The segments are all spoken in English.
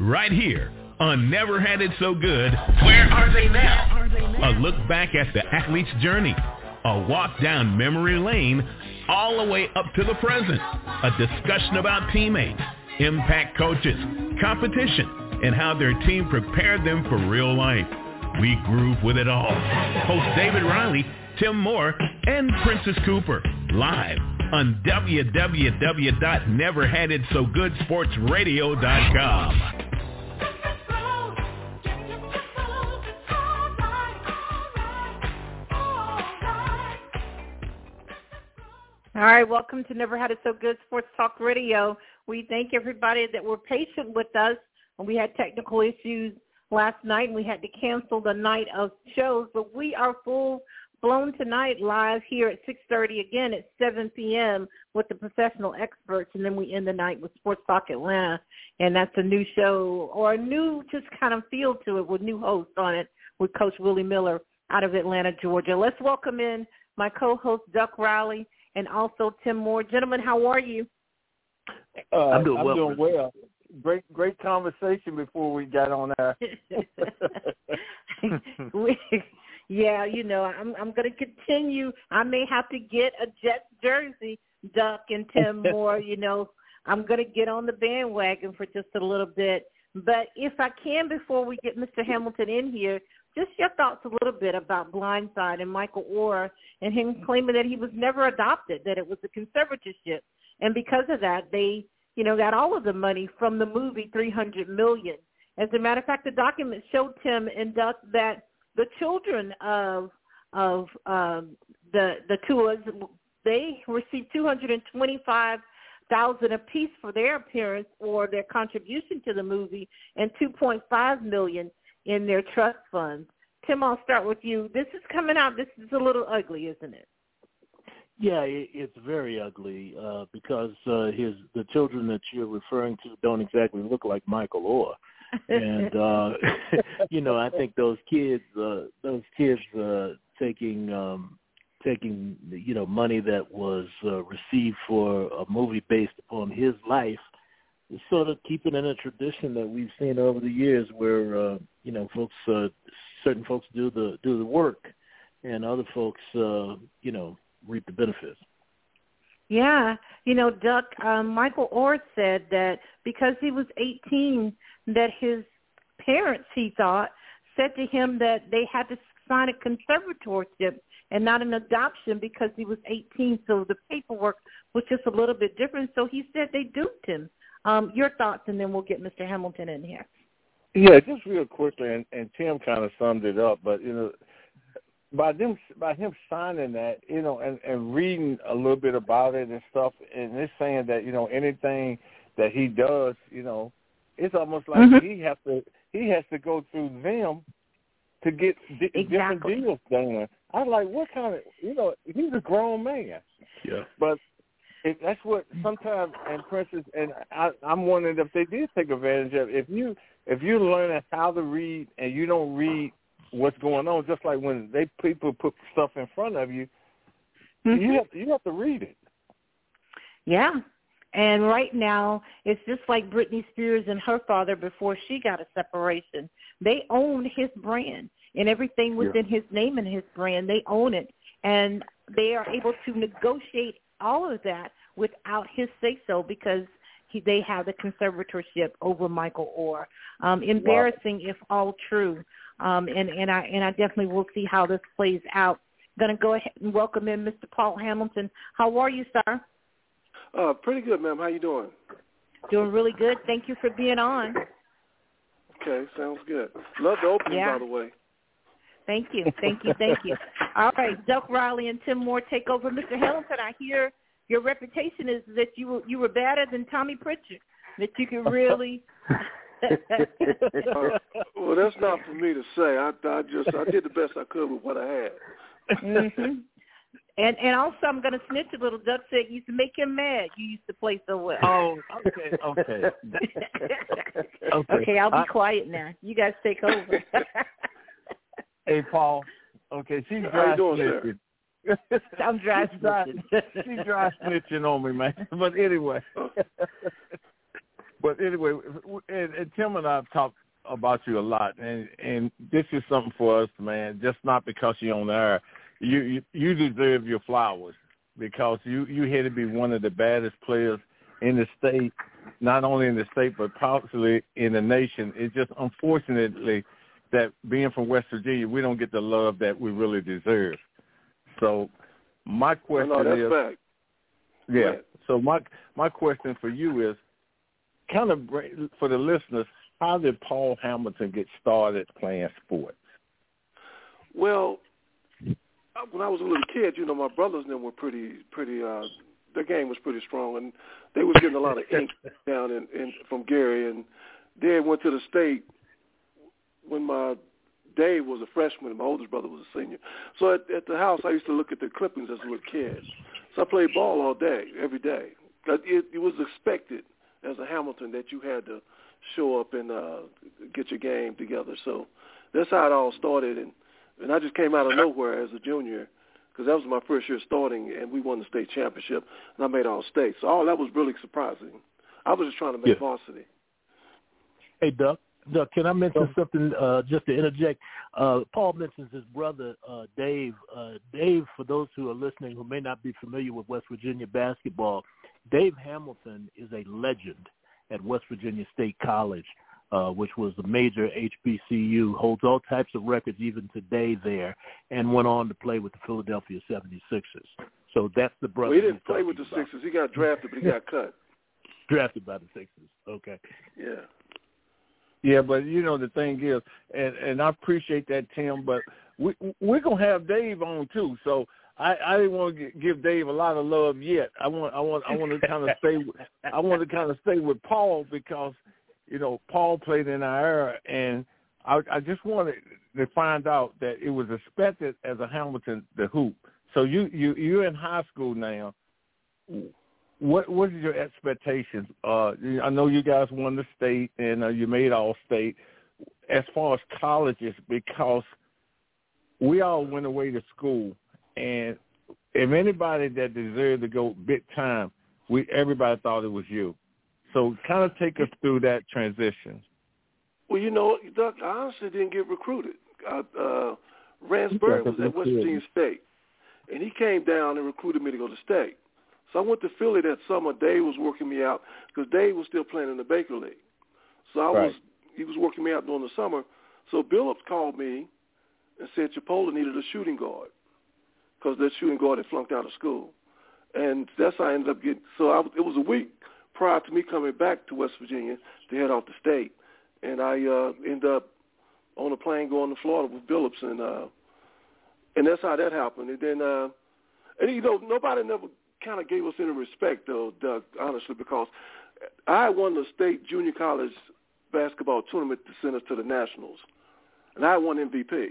right here on Never Had It So Good. Where are they now? A look back at the athlete's journey. A walk down memory lane all the way up to the present. A discussion about teammates, impact coaches, competition, and how their team prepared them for real life. We groove with it all. Host David Riley, Tim Moore, and Princess Cooper. Live on www.neverhaditsogoodsportsradio.com. All right, welcome to Never Had It So Good Sports Talk Radio. We thank everybody that were patient with us. We had technical issues last night and we had to cancel the night of shows, but we are full blown tonight live here at 6.30 again at 7 p.m. with the professional experts and then we end the night with Sports Talk Atlanta and that's a new show or a new just kind of feel to it with new hosts on it with Coach Willie Miller out of Atlanta, Georgia. Let's welcome in my co-host Duck Riley and also Tim Moore. Gentlemen, how are you? Uh, I'm doing I'm well. Doing well. Great, great conversation before we got on there. yeah, you know, I'm I'm going to continue. I may have to get a Jets jersey, Duck and Tim Moore. You know, I'm going to get on the bandwagon for just a little bit. But if I can, before we get Mr. Hamilton in here, just your thoughts a little bit about Blindside and Michael Oher and him claiming that he was never adopted, that it was a conservatorship, and because of that, they you know got all of the money from the movie Three Hundred Million. As a matter of fact, the document showed Tim and Duck that the children of of um, the the Tuohys they received two hundred and twenty five thousand apiece for their appearance or their contribution to the movie, and two point five million in their trust funds. Tim, I'll start with you. This is coming out. This is a little ugly, isn't it? Yeah, it's very ugly uh, because uh, his the children that you're referring to don't exactly look like Michael Oher, and uh, you know I think those kids, uh, those kids uh, taking um, taking you know money that was uh, received for a movie based upon his life sort of keeping in a tradition that we've seen over the years where uh you know folks uh certain folks do the do the work and other folks uh you know reap the benefits. Yeah. You know duck um michael oher said that because he was 18 that his parents he thought said to him that they had to sign a conservatorship and not an adoption because he was 18 so the paperwork was just a little bit different. So he said they duped him um, your thoughts, and then we'll get Mr. Hamilton in here. Yeah, just real quickly, and, and Tim kind of summed it up, but you know, by them by him signing that, you know, and, and reading a little bit about it and stuff, and it's saying that you know anything that he does, you know, it's almost like mm-hmm. he has to he has to go through them to get di- exactly. different deals done. I was like, what kind of you know? He's a grown man. Yeah. But it, that's what sometimes and Princess and I, I'm wondering if they did take advantage of. If you if you're learning how to read and you don't read what's going on, just like when they people put stuff in front of you, mm-hmm. you have to, you have to read it. Yeah, and right now, it's just like Britney Spears and her father before she got a separation. They own his brand and everything within yeah. his name and his brand. They own it, and they are able to negotiate all of that without his say so because he, they have the conservatorship over Michael Oher. Um, embarrassing wow. if all true. Um, and, and I and I definitely will see how this plays out. Going to go ahead and welcome in Mr. Paul Hamilton. How are you, sir? Uh, pretty good, ma'am. How you doing? Doing really good. Thank you for being on. Okay, sounds good. Love the opening, yeah. by the way. Thank you, thank you, thank you. All right, Duck Riley and Tim Moore take over. Mr. Hamilton, I hear your reputation is that you were you were better than Tommy Pritchard. That you could really. well, that's not for me to say. I, I just I did the best I could with what I had. mm-hmm. And and also I'm gonna snitch a little. Duck said you used to make him mad. You used to play so well. Oh, okay, okay. okay. okay, I'll be I, quiet now. You guys take over. Hey, Paul. Okay, she's dry snitching. I'm dry snitching. she's dry snitching on me, man. But anyway. but anyway, and, and Tim and I have talked about you a lot, and and this is something for us, man. Just not because you're on the air, you you, you deserve your flowers because you you had to be one of the baddest players in the state, not only in the state but possibly in the nation. It's just unfortunately that being from West Virginia, we don't get the love that we really deserve. So my question no, is, yeah. So my my question for you is, kind of for the listeners, how did Paul Hamilton get started playing sports? Well, when I was a little kid, you know, my brothers and them were pretty, pretty. uh Their game was pretty strong, and they was getting a lot of ink down in, in from Gary, and they went to the state when my Dave was a freshman and my oldest brother was a senior. So at, at the house, I used to look at the clippings as a little kid. So I played ball all day, every day. It, it was expected as a Hamilton that you had to show up and uh, get your game together. So that's how it all started. And, and I just came out of nowhere as a junior because that was my first year starting, and we won the state championship, and I made all state. So all that was really surprising. I was just trying to make yeah. varsity. Hey, Duck. Can I mention something uh, just to interject? Uh, Paul mentions his brother uh, Dave. Uh, Dave, for those who are listening who may not be familiar with West Virginia basketball, Dave Hamilton is a legend at West Virginia State College, uh, which was a major HBCU, holds all types of records even today there, and went on to play with the Philadelphia 76ers. So that's the brother. Well, he didn't play with the about. Sixers. He got drafted, but he got cut. drafted by the Sixers. Okay. Yeah. Yeah, but you know the thing is, and and I appreciate that, Tim. But we we're gonna have Dave on too, so I I didn't want to give Dave a lot of love yet. I want I want I want to kind of stay. I want to kind of stay with Paul because you know Paul played in our era, and I I just wanted to find out that it was expected as a Hamilton the hoop. So you you you're in high school now what what is your expectations? Uh, I know you guys won the state and uh, you made all state. As far as colleges, because we all went away to school, and if anybody that deserved to go big time, we everybody thought it was you. So, kind of take us through that transition. Well, you know, Doug, I honestly didn't get recruited. Uh, uh, Ransbury was at West Virginia State, and he came down and recruited me to go to state. So I went to Philly that summer. Dave was working me out because Dave was still playing in the Baker League. So I right. was he was working me out during the summer. So Billups called me and said Chipola needed a shooting guard because that shooting guard had flunked out of school, and that's how I ended up getting. So I, it was a week prior to me coming back to West Virginia to head off the state, and I uh, ended up on a plane going to Florida with Billups, and uh, and that's how that happened. And then, uh, and you know, nobody never kind of gave us any respect, though, Doug, honestly, because I won the state junior college basketball tournament to send us to the Nationals, and I won MVP.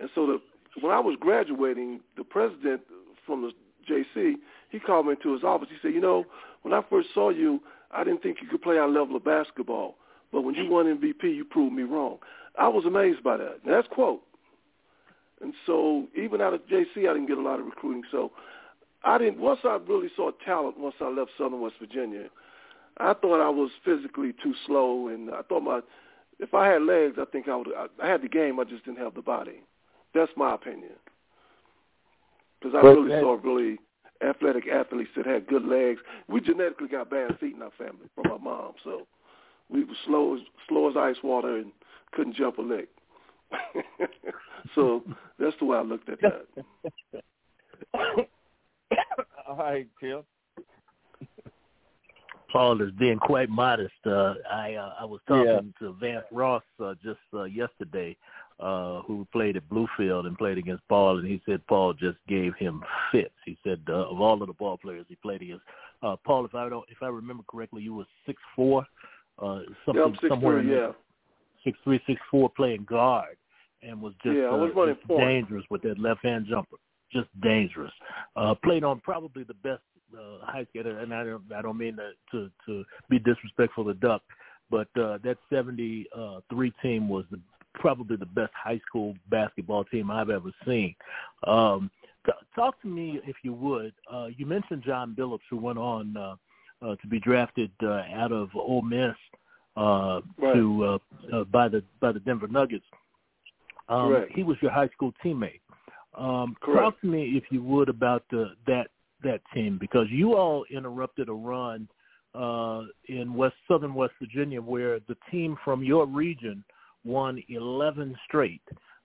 And so the, when I was graduating, the president from the JC, he called me into his office. He said, you know, when I first saw you, I didn't think you could play our level of basketball. But when you won MVP, you proved me wrong. I was amazed by that. Now, that's quote. And so even out of JC, I didn't get a lot of recruiting. So I didn't. Once I really saw talent, once I left Southern West Virginia, I thought I was physically too slow, and I thought my if I had legs, I think I would. I, had the game, I just didn't have the body. That's my opinion. Because I really saw really athletic athletes that had good legs. We genetically got bad feet in our family from our mom, so we were slow as slow as ice water and couldn't jump a lick. so that's the way I looked at that. All right, Tim. Paul is being quite modest. Uh, I uh, I was talking yeah. to Vance Ross uh, just uh, yesterday, uh, who played at Bluefield and played against Paul, and he said Paul just gave him fits. He said uh, of all of the ball players he played against, uh, Paul, if I don't, if I remember correctly, you were six four, uh, something yeah, six somewhere three, yeah. six three, six four, playing guard, and was just, yeah, uh, was just dangerous with that left hand jumper just dangerous. Uh, played on probably the best uh, high skater, and I don't, I don't mean to, to to be disrespectful to Duck, but uh, that '73 team was the, probably the best high school basketball team I've ever seen. Um, talk to me, if you would. Uh, you mentioned John Billups, who went on uh, uh, to be drafted uh, out of Ole Miss uh, right. to uh, uh, by the by the Denver Nuggets. Um, Correct. he was your high school teammate. Um, talk to me, if you would, about the, that that team because you all interrupted a run uh, in West Southern West Virginia where the team from your region won 11 straight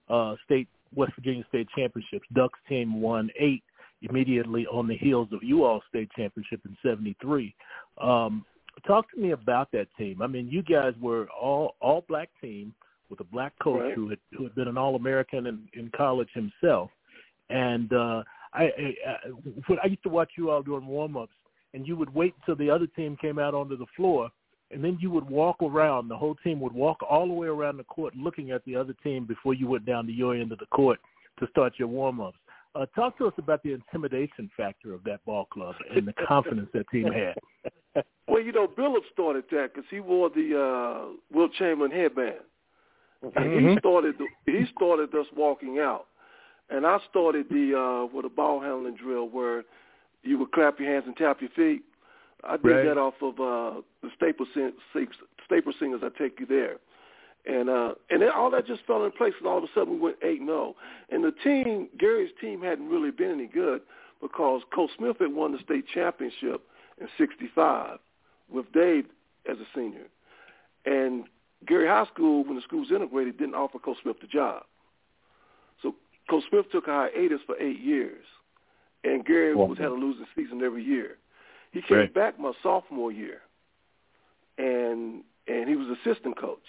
uh, state West Virginia state championships. Ducks team won eight immediately on the heels of you all state championship in '73. Um, talk to me about that team. I mean, you guys were all all black team with a black coach Right. who had who had been an All American in, in college himself, and uh, I, I, I I used to watch you all during warm ups, and you would wait until the other team came out onto the floor, and then you would walk around. The whole team would walk all the way around the court, looking at the other team before you went down to your end of the court to start your warm ups. Uh, talk to us about the intimidation factor of that ball club and the confidence that team had. Well, you know, Billups started that because he wore the uh, Wilt Chamberlain headband, and Mhm. he started the, he started us walking out, and I started the uh, with a ball handling drill where you would clap your hands and tap your feet. I did Right. that off of uh, the Staple Sing- Staple Singers. I take you there, and uh, and then all that just fell in place. And all of a sudden we went eight zero, and the team Gary's team hadn't really been any good because Coach Smith had won the state championship in '65 with Dave as a senior, and Gary High School, when the school was integrated, didn't offer Coach Smith the job. Coach Smith took a hiatus for eight years, and Gary Wow. was had a losing season every year. He came Right. back my sophomore year, and and he was assistant coach,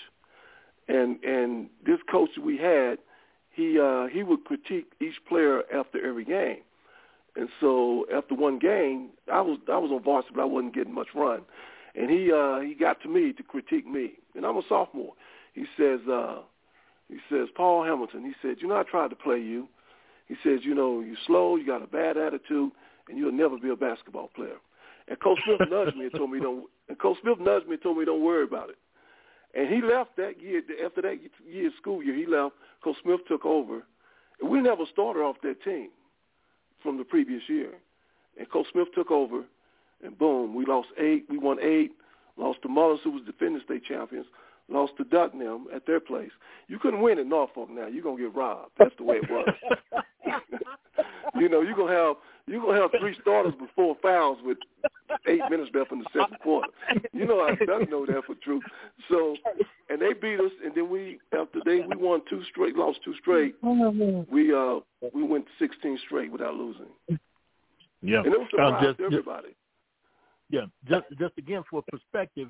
and and this coach that we had, he uh, he would critique each player after every game, and so after one game, I was I was on varsity, but I wasn't getting much run, and he uh, he got to me to critique me, and I'm a sophomore. He says uh, he says Paul Hamilton. He said, you know, I tried to play you. He says, you know, you're slow, you got a bad attitude, and you'll never be a basketball player. And Coach Smith nudged me and told me don't. And Coach Smith nudged me and told me don't worry about it. And he left that year. After that year school year, he left. Coach Smith took over, and we never started off that team from the previous year. And Coach Smith took over, and boom, we lost eight. We won eight. Lost to Mullens, who was defending state champions. Lost to Ducknam at their place. You couldn't win in Northfork now. You're gonna get robbed. That's the way it was. you know, you're gonna have you're gonna have three starters with four fouls with eight minutes left in the second quarter. You know I Duck know that for true. So and they beat us and then we after they we won two straight, lost two straight, we uh we went sixteen straight without losing. Yeah, And it was a Uh, surprise just- to just- everybody. Yeah, just just again for perspective,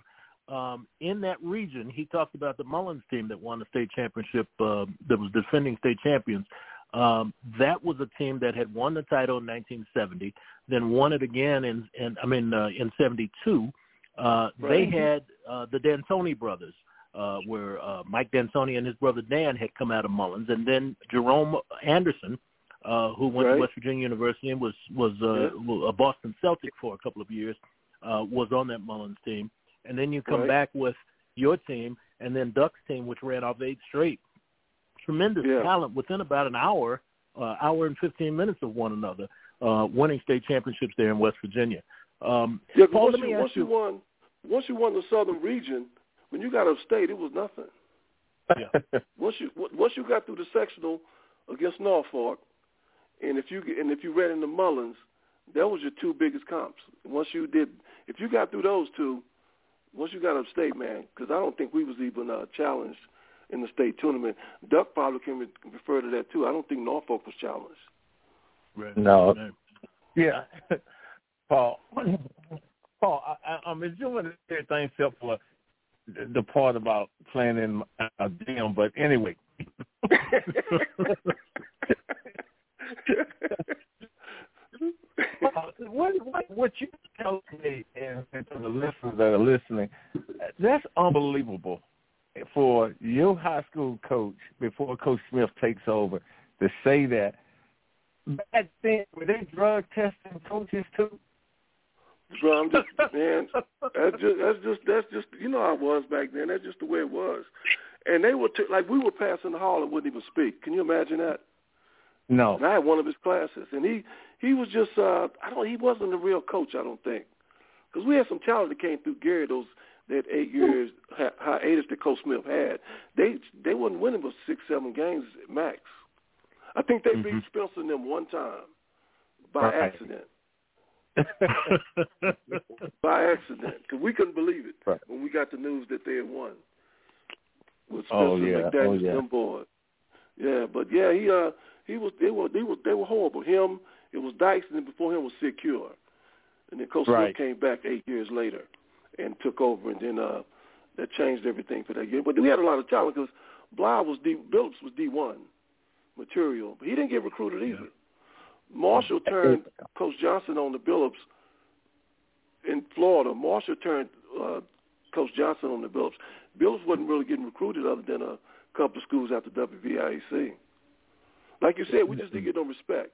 um, in that region, he talked about the Mullens team that won the state championship, uh, that was defending state champions. Um, that was a team that had won the title in 1970, then won it again in, in I mean, uh, in 72. Uh, They had uh, the D'Antoni brothers, uh, where uh, Mike D'Antoni and his brother Dan had come out of Mullens, and then Jerome Anderson, uh, who went Right. to West Virginia University and was was uh, a Boston Celtic for a couple of years, uh, was on that Mullens team. And then you come Right. back with your team, and then Duck's team, which ran off eight straight. Tremendous Yeah. talent within about an hour, uh, hour and fifteen minutes of one another, uh, winning state championships there in West Virginia. Um, Yeah, Paul, once let me you ask once you you- won once you won the Southern region, when you got upstate, it was nothing. Yeah. Once you once you got through the sectional against Northfork, and if you and if you ran into Mullens, that was your two biggest comps. Once you did, if you got through those two, once you got upstate, man, because I don't think we was even uh, challenged in the state tournament. Duck probably can re- refer to that too. I don't think Northfork was challenged. Right. No. Right. Yeah, Paul. Paul, I, I, I'm enjoying everything except for the, the part about playing in a gym. But anyway, what, what what you tell me and, and to the listeners that are listening, that's unbelievable for your high school coach before Coach Smith takes over to say that back then were they drug testing coaches too? So I'm just man, that's just that's just that's just you know how it was back then. That's just the way it was. And they were t- like we were passing the hall and wouldn't even speak. Can you imagine that? No. And I had one of his classes, and he he was just uh I don't he wasn't a real coach. I don't think because we had some talent that came through Gary those that eight years hiatus that Coach Smith had. They they wasn't winning but six seven games max. I think they mm-hmm. beat Spencer and them one time by right. accident. by accident, because we couldn't believe it right. when we got the news that they had won with Spencer oh, yeah. McDaniels oh, yeah. them boys. Yeah, but yeah, he uh he was they were they were they were horrible. Him, it was Dyson, and before him was Secure, and then Coach right. Smith came back eight years later and took over, and then uh that changed everything for that year. But we had a lot of talent because Bly was D Billups was D one material, but he didn't get recruited either. Marshall turned Coach Johnson on the Billups in Florida. Marshall turned uh, Coach Johnson on the Billups. Billups wasn't really getting recruited other than a couple of schools after WVIAC. Like you said, we just didn't get no respect.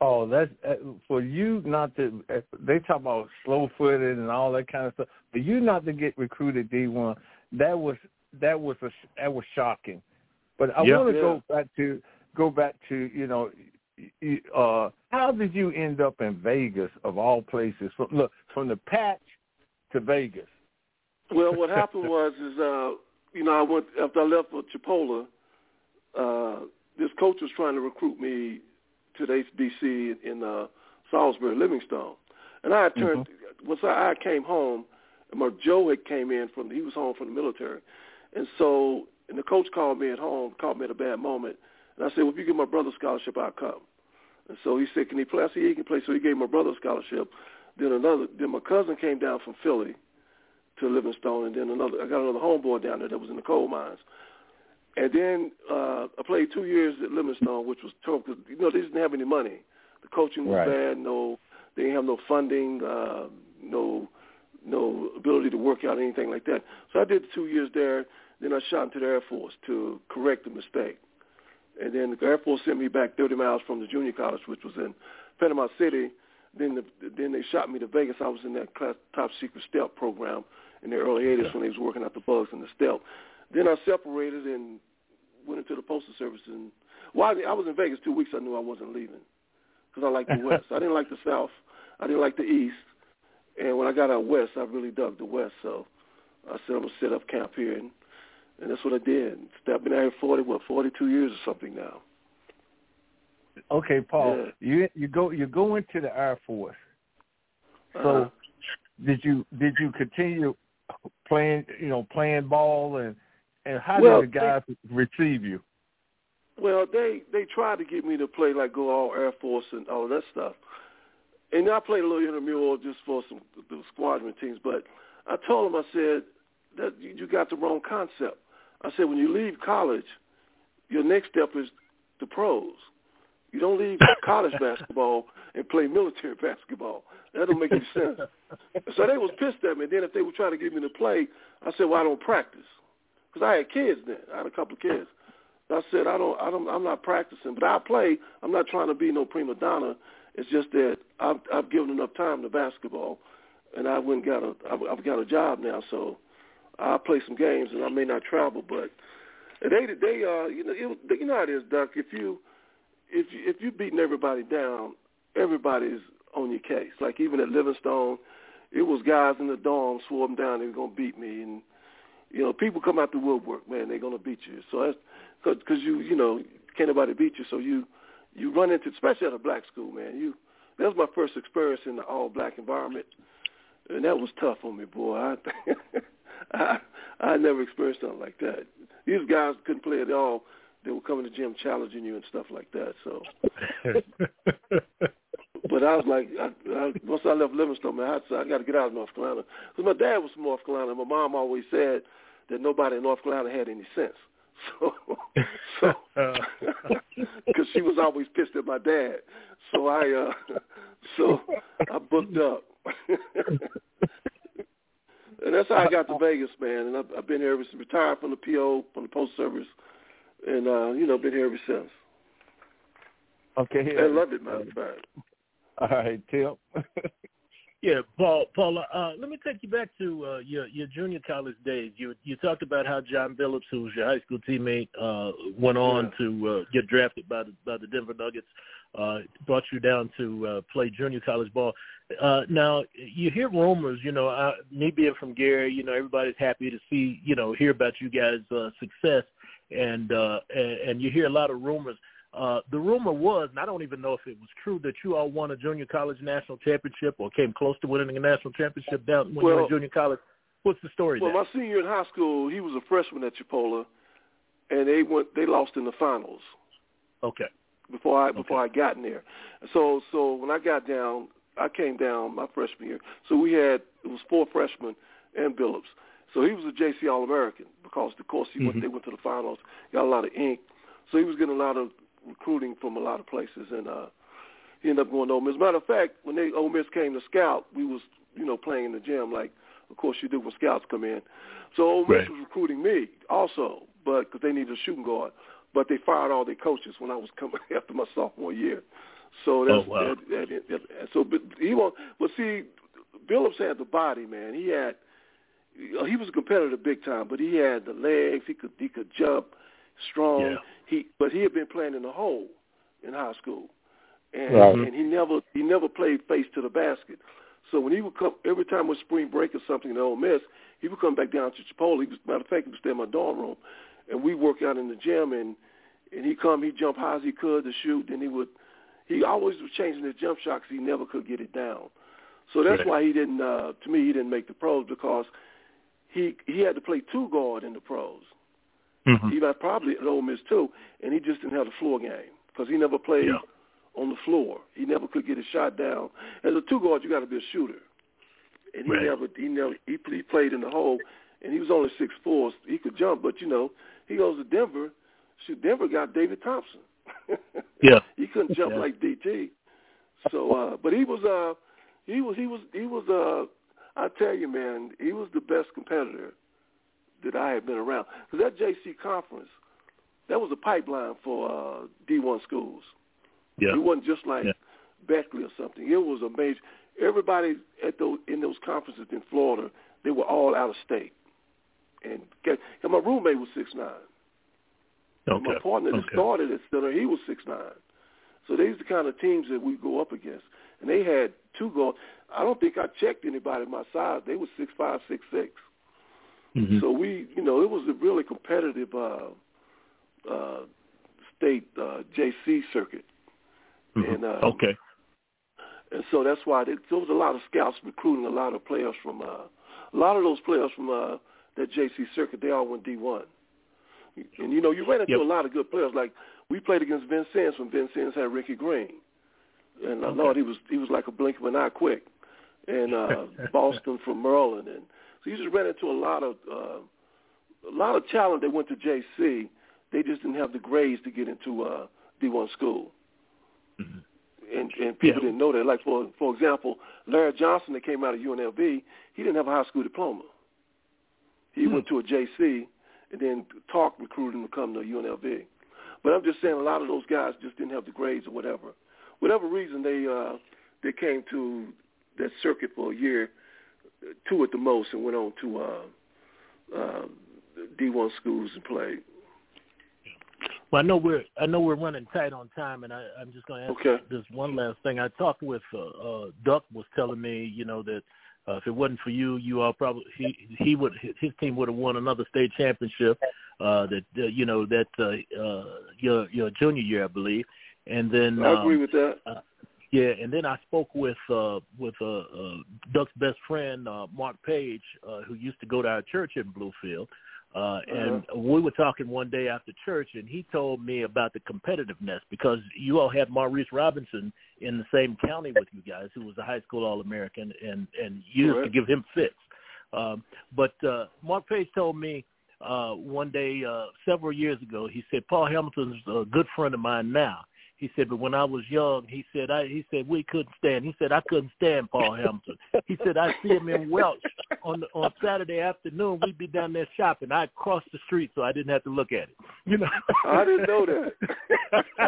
Oh, that's uh, for you not to. Uh, they talk about slow footed and all that kind of stuff. For you not to get recruited D one, that was that was a that was shocking. But I want to yeah. go back to go back to you know, uh, how did you end up in Vegas of all places? From, look from the patch to Vegas. Well, what happened was is uh, you know I went after I left for Chipola. Uh, this coach was trying to recruit me to the HBC in uh, Salisbury, Livingstone, and I had turned mm-hmm. once I, I came home. My Joe had came in from he was home from the military, and so and the coach called me at home, called me at a bad moment, and I said, well, if you give my brother a scholarship, I'll come. And so he said, can he play? I said, yeah, he can play. So he gave my brother a scholarship. Then another, then my cousin came down from Philly to Livingstone, and then another, I got another homeboy down there that was in the coal mines. And then uh, I played two years at Livingstone, which was tough because you know they didn't have any money. The coaching was right. bad. No, they didn't have no funding. Uh, no, no ability to work out anything like that. So I did two years there. Then I shot into the Air Force to correct the mistake. And then the Air Force sent me back 30 miles from the junior college, which was in Panama City. Then the, then they shot me to Vegas. I was in that class, top secret stealth program in the early 80s when they was working out the bugs in the stealth. Then I separated and went into the postal service. And well, I, I was in Vegas two weeks. I knew I wasn't leaving because I liked the West. I didn't like the South. I didn't like the East. And when I got out West, I really dug the West. So I said I'm gonna set up camp here, and and that's what I did. I've been out here forty, what, forty two years or something now. Okay, Paul, yeah. you you go you go into the Air Force. So uh-huh. did you did you continue playing you know playing ball and and how well, did the guys they, receive you? Well, they they tried to get me to play like go all Air Force and all of that stuff, and I played a little intramural just for some the squadron teams. But I told them I said that you, you got the wrong concept. I said when you leave college, your next step is the pros. You don't leave college basketball and play military basketball. That don't make any sense. so they was pissed at me. And then if they were trying to get me to play, I said, well, I don't practice because I had kids then. I had a couple of kids. I said, I don't, I don't, I'm not practicing, but I play. I'm not trying to be no prima donna. It's just that I've, I've given enough time to basketball, and I went got a, I've, I've got a job now, so I'll play some games, and I may not travel, but they, they, uh, you know, it, you know how it is, Duck. If you, if you, if you beating everybody down, everybody's on your case. Like even at Livingstone, it was guys in the dorm swore them down they were gonna beat me, and you know, people come out the woodwork, man, they're gonna beat you. So that's because you, you know, can't nobody beat you. So you, you run into, especially at a black school, man. You, that was my first experience in the all black environment, and that was tough on me, boy. I, I, I never experienced something like that. These guys couldn't play at all. They were coming to the gym challenging you and stuff like that. So, but I was like, I, I, once I left Livingstone, man, I, said, I got to get out of North Carolina because my dad was from North Carolina. My mom always said that nobody in North Carolina had any sense. So, so, because she was always pissed at my dad. So I, uh, so I booked up. and that's how I got to Vegas, man. And I've, I've been here ever since. Retired from the PO, from the Post Service, and uh, you know, been here ever since. Okay. I love it, matter of fact. All right, Tim. Yeah, Paul. Paul, uh, let me take you back to uh, your your junior college days. You you talked about how John Billups, who was your high school teammate, uh, went on yeah. to uh, get drafted by the by the Denver Nuggets. Uh, brought you down to uh, play junior college ball. Uh, now you hear rumors. You know, uh, me being from Gary, you know, everybody's happy to see, you know, hear about you guys' uh, success, and uh, and, and you hear a lot of rumors. Uh, the rumor was, and I don't even know if it was true, that you all won a junior college national championship or came close to winning a national championship down when well, you were in junior college. What's the story? Well, there? my senior in high school, he was a freshman at Chipola, and they went. They lost in the finals. Okay. Before I before okay. I got in there, so so when I got down, I came down my freshman year. So we had it was four freshmen and Billups. So he was a JC All American because of course he mm-hmm. went they went to the finals, got a lot of ink. So he was getting a lot of recruiting from a lot of places, and uh, he ended up going to Ole Miss. Matter of fact, when they Ole Miss came to scout, we was you know playing in the gym like, of course you do when scouts come in. So Ole Miss right. was recruiting me also, but because they needed a shooting guard, but they fired all their coaches when I was coming after my sophomore year. So that's oh, wow. that, that, that, that, so but he won't. But see, Billups had the body, man. He had he was a competitor big time, but he had the legs. He could he could jump strong. Yeah. He but he had been playing in the hole in high school, and right. and he never he never played face to the basket. So when he would come every time it was spring break or something in Ole Miss, he would come back down to Chipola. He was, matter of fact, he would stay in my dorm room, and we work out in the gym. And and he come, he jump high as he could to shoot. Then he would, he always was changing his jump shot because he never could get it down. So that's right. why he didn't. uh To me, he didn't make the pros because he he had to play two guard in the pros. Mm-hmm. He might probably at Ole Miss too, and he just didn't have the floor game because he never played yeah. on the floor. He never could get a shot down. As a two guard, you got to be a shooter, and he right. never he never he, he played in the hole, and he was only six four. He could jump, but you know he goes to Denver. Shoot, Denver got David Thompson. yeah, he couldn't jump yeah. like DT. So, uh, but he was uh he was he was he was uh I tell you, man, he was the best competitor that I had been around. Because that JC conference, that was a pipeline for uh, D1 schools. Yeah. It wasn't just like yeah. Beckley or something. It was a major. Everybody at those in those conferences in Florida, they were all out of state. And, and my roommate was six nine. Okay. My partner that okay. started at Stiller, he was six nine. So these are the kind of teams that we go up against. And they had two guards. I don't think I checked anybody my size. They were six five, six six. Mm-hmm. So we, you know, it was a really competitive uh, uh, state uh, JC circuit. Mm-hmm. And uh, okay. And so that's why they, there was a lot of scouts recruiting a lot of players from uh, a lot of those players from uh, that JC circuit. They all went D1. And you know, you ran into yep. a lot of good players. Like we played against Vincennes when Vincennes had Ricky Green, and Okay. Lord, he was he was like a blink of an eye quick. And uh, Boston from Maryland, and so you just ran into a lot of uh, a lot of talent that went to JC. They just didn't have the grades to get into uh, D1 school. Mhm. And and people Yeah. didn't know that. Like for for example, Larry Johnson that came out of UNLV, he didn't have a high school diploma. He Hmm. went to a JC and then Tark recruited him to come to UNLV. But I'm just saying a lot of those guys just didn't have the grades or whatever. Whatever reason they uh they came to that circuit for a year, two at the most, and went on to uh, uh, D1 schools and played. Well, I know we're I know we're running tight on time, and I, I'm just going to ask Okay. this one last thing. I talked with uh, uh, Duck was telling me, you know, that uh, if it wasn't for you, you all probably he he would his team would have won another state championship. Uh, that uh, you know that uh, uh, your your junior year, I believe, and then I um, agree with that. uh, yeah, and then I spoke with uh with uh, uh Duck's best friend, uh Mark Page, uh who used to go to our church in Bluefield. Uh and we were talking one day after church and he told me about the competitiveness because you all had Maurice Robinson in the same county with you guys who was a high school all American and and you used to give him fits. Um but uh Mark Page told me uh one day uh several years ago he said Paul Hamilton's a good friend of mine now. He said, but when I was young, he said, I he said we couldn't stand. He said I couldn't stand Paul Hamilton. He said I see him in Welch on the, on Saturday afternoon. We'd be down there shopping. I'd cross the street so I didn't have to look at it. You know. I didn't know that.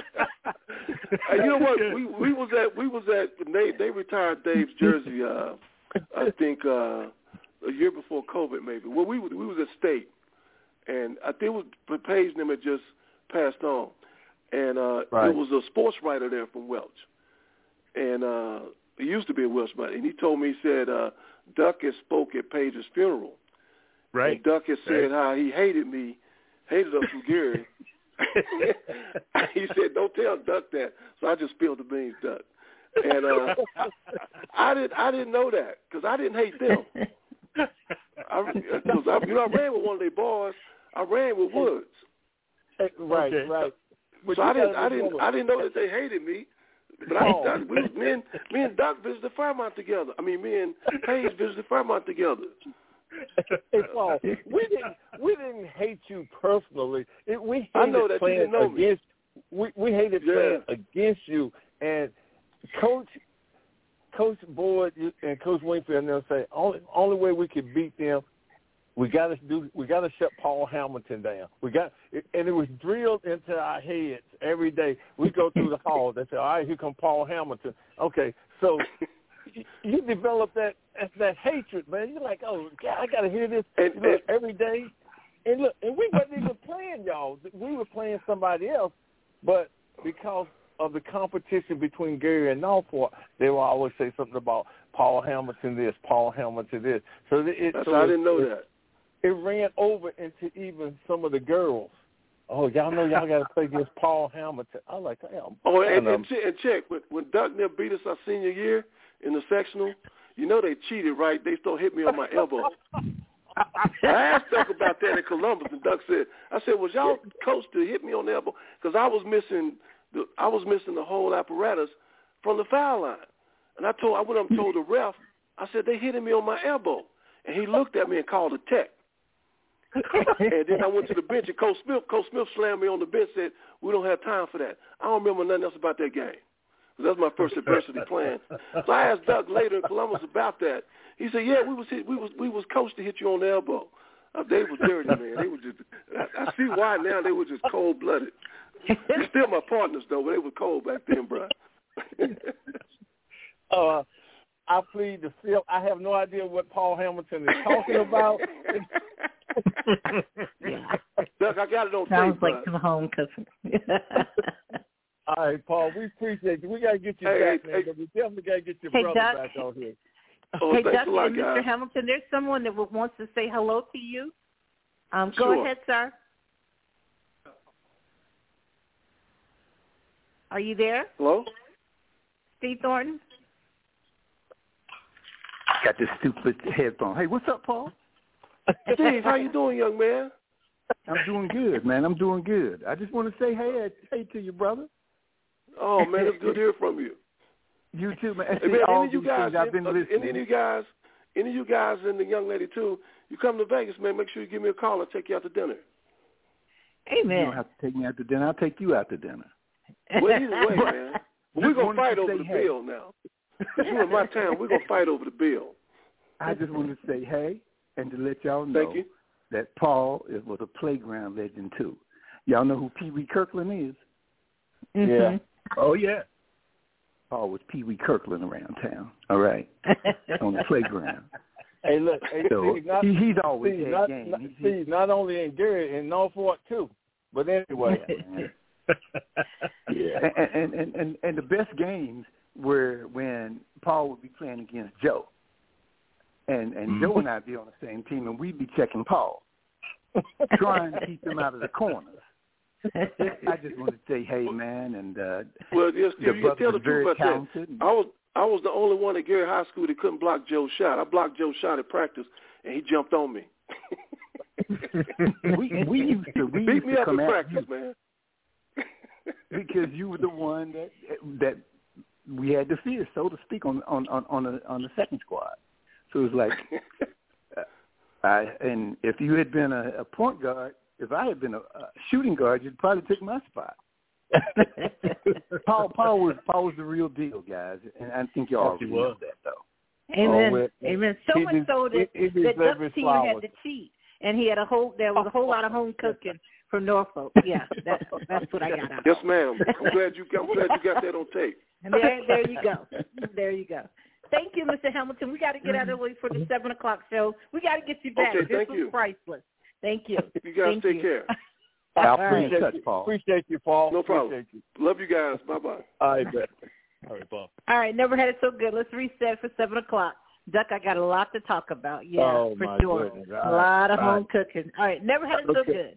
you know what? We we was at we was at they they retired Dave's jersey. Uh, I think uh, a year before COVID, maybe. Well, we we was at State, and I think it was Page them had just passed on, and uh, Right. it was a sports writer there from Welch, and uh, he used to be a Welch writer, and he told me he said uh, Duck had spoke at Page's funeral, Right. and Duck had said Right. how he hated me, hated us from Gary. he said, "Don't tell Duck that." So I just spilled the beans, Duck. And uh, I didn't, I didn't know that because I didn't hate them. I, cause I, you know, I ran with one of their boys. I ran with Woods, right, Okay. right. But so I didn't, I didn't, remember- I didn't know that they hated me. But I, Oh. I we, me and me and Duck visited Fairmont together. I mean, me and Page visited Fairmont together. Hey Paul, we didn't we didn't hate you personally. It, we hated I know that you playing didn't know me. We we hated Yeah. playing against you. And coach, Coach Boyd and Coach Wingfield, and they'll say only only way we could beat them, we got to do we got to shut Paul Hamilton down. We got and it was drilled into our heads every day. We go through the hall. They say, all right, here come Paul Hamilton. Okay, so you- develop that that hatred, man. You're like, oh God, I got to hear this And- look, every day. And look, and we wasn't even playing y'all. We were playing somebody else, but because of the competition between Gary and Northfork, they will always say something about Paul Hamilton this, Paul Hamilton this. So it, so I didn't know that. It ran over into even some of the girls. Oh, y'all know y'all got to play against Paul Hamilton. I like, damn. Oh, and, and, che- and check when when Duck near beat us our senior year in the sectional. You know they cheated, right? They still hit me on my elbow. I asked Duck about that in Columbus, and Duck said, "I said, was y'all coach to hit me on the elbow because I was missing the I was missing the whole apparatus from the foul line." And I told I went up and told the ref, I said they hitting me on my elbow, and he looked at me and called a tech. And then I went to the bench, and Coach Smith, Coach Smith slammed me on the bench, and said, "We don't have time for that." I don't remember nothing else about that game. 'Cause That's my first adversity playing. So I asked Doug later in Columbus about that. He said, "Yeah, we was hit, we was we was coached to hit you on the elbow. Uh, they was dirty, man. They were just. I, I see why now. They were just cold blooded. They're still my partners though, but they were cold back then, bro. uh, I plead the fifth. I have no idea what Paul Hamilton is talking about. yeah. Doug, I got it on Sounds tape. like bud. some home cooking. All right, Paul, we appreciate you. We got to get you Hey, back, hey, man. 'cause we definitely got to get your Hey, brother Doc. back on here. Oh, hey, thanks Dusty a and Mr. Hamilton, there's someone that wants to say hello to you. Um, go Sure. ahead, sir. Are you there, Hello. Steve Thornton? Got this stupid headphone. Hey, what's up, Paul? Steve, how you doing, young man? I'm doing good, man. I'm doing good. I just want to say hey, hey to you, brother. Oh man, it's good to hear from you. You too, man. Hey, man, all any of you guys, things I've been any, listening. any of you guys, any of you guys and the young lady too, you come to Vegas, man. Make sure you give me a call. I'll take you out to dinner. You Amen. don't have to take me out to dinner. I'll take you out to dinner. Well, either way, man. We're gonna fight to over the hey. bill now. You in my town, we're gonna fight over the bill. I just wanted to say hey and to let y'all know Thank you. that Paul is, was a playground legend too. Y'all know who Pee Wee Kirkland is? Mm-hmm. Yeah. Oh yeah. Paul was Pee Wee Kirkland around town. All right, on the playground. Hey, look, hey, So Steve, not, he, he's always Steve, had not, game. not, He's- Steve, not only in Gary, in Northfork too. But anyway, Yeah, and, and and and and the best games were when Paul would be playing against Joe, and and Joe and I'd be on the same team, and we'd be checking Paul, trying to keep him out of the corners. I just wanted to say, hey man, and uh, Well, yes, the you tell the truth about talented. that. I was I was the only one at Gary High School that couldn't block Joe's shot. I blocked Joe's shot at practice, and he jumped on me. we we used to we Beat used me to up come in at practice, you man. because you were the one that that we had to fear, so to speak, on on on on the on the second squad. So it was like I and if you had been a, a point guard, if I had been a, a shooting guard, you'd probably take my spot. Paul Paul was Paul was the real deal, guys, and I think y'all Yes, he know that though. Amen. Oh, it- Amen. So he much des- so that, he- he that deserved Duck his Senior had to cheat. and he had a whole there was a whole lot of home cooking from Northfork. Yeah, that's that's what I got out. Yes, ma'am. I'm glad you I'm glad you got that on tape. And there there you go. There you go. Thank you, Mr. Hamilton. We got to get out of the way for the seven o'clock show. We got to get you back. Okay, this thank was you. priceless. Thank you. You guys Thank take you. care. I'll right. Appreciate you, Paul. appreciate you, Paul. No problem. Appreciate you. Love you guys. Bye bye. All right, bet. All right, Paul. All right, never had it so good. Let's reset for seven o'clock. Duck, I got a lot to talk about. Yeah, Oh, for my sure. goodness. A lot of All home cooking. All right, never had it so Okay. good.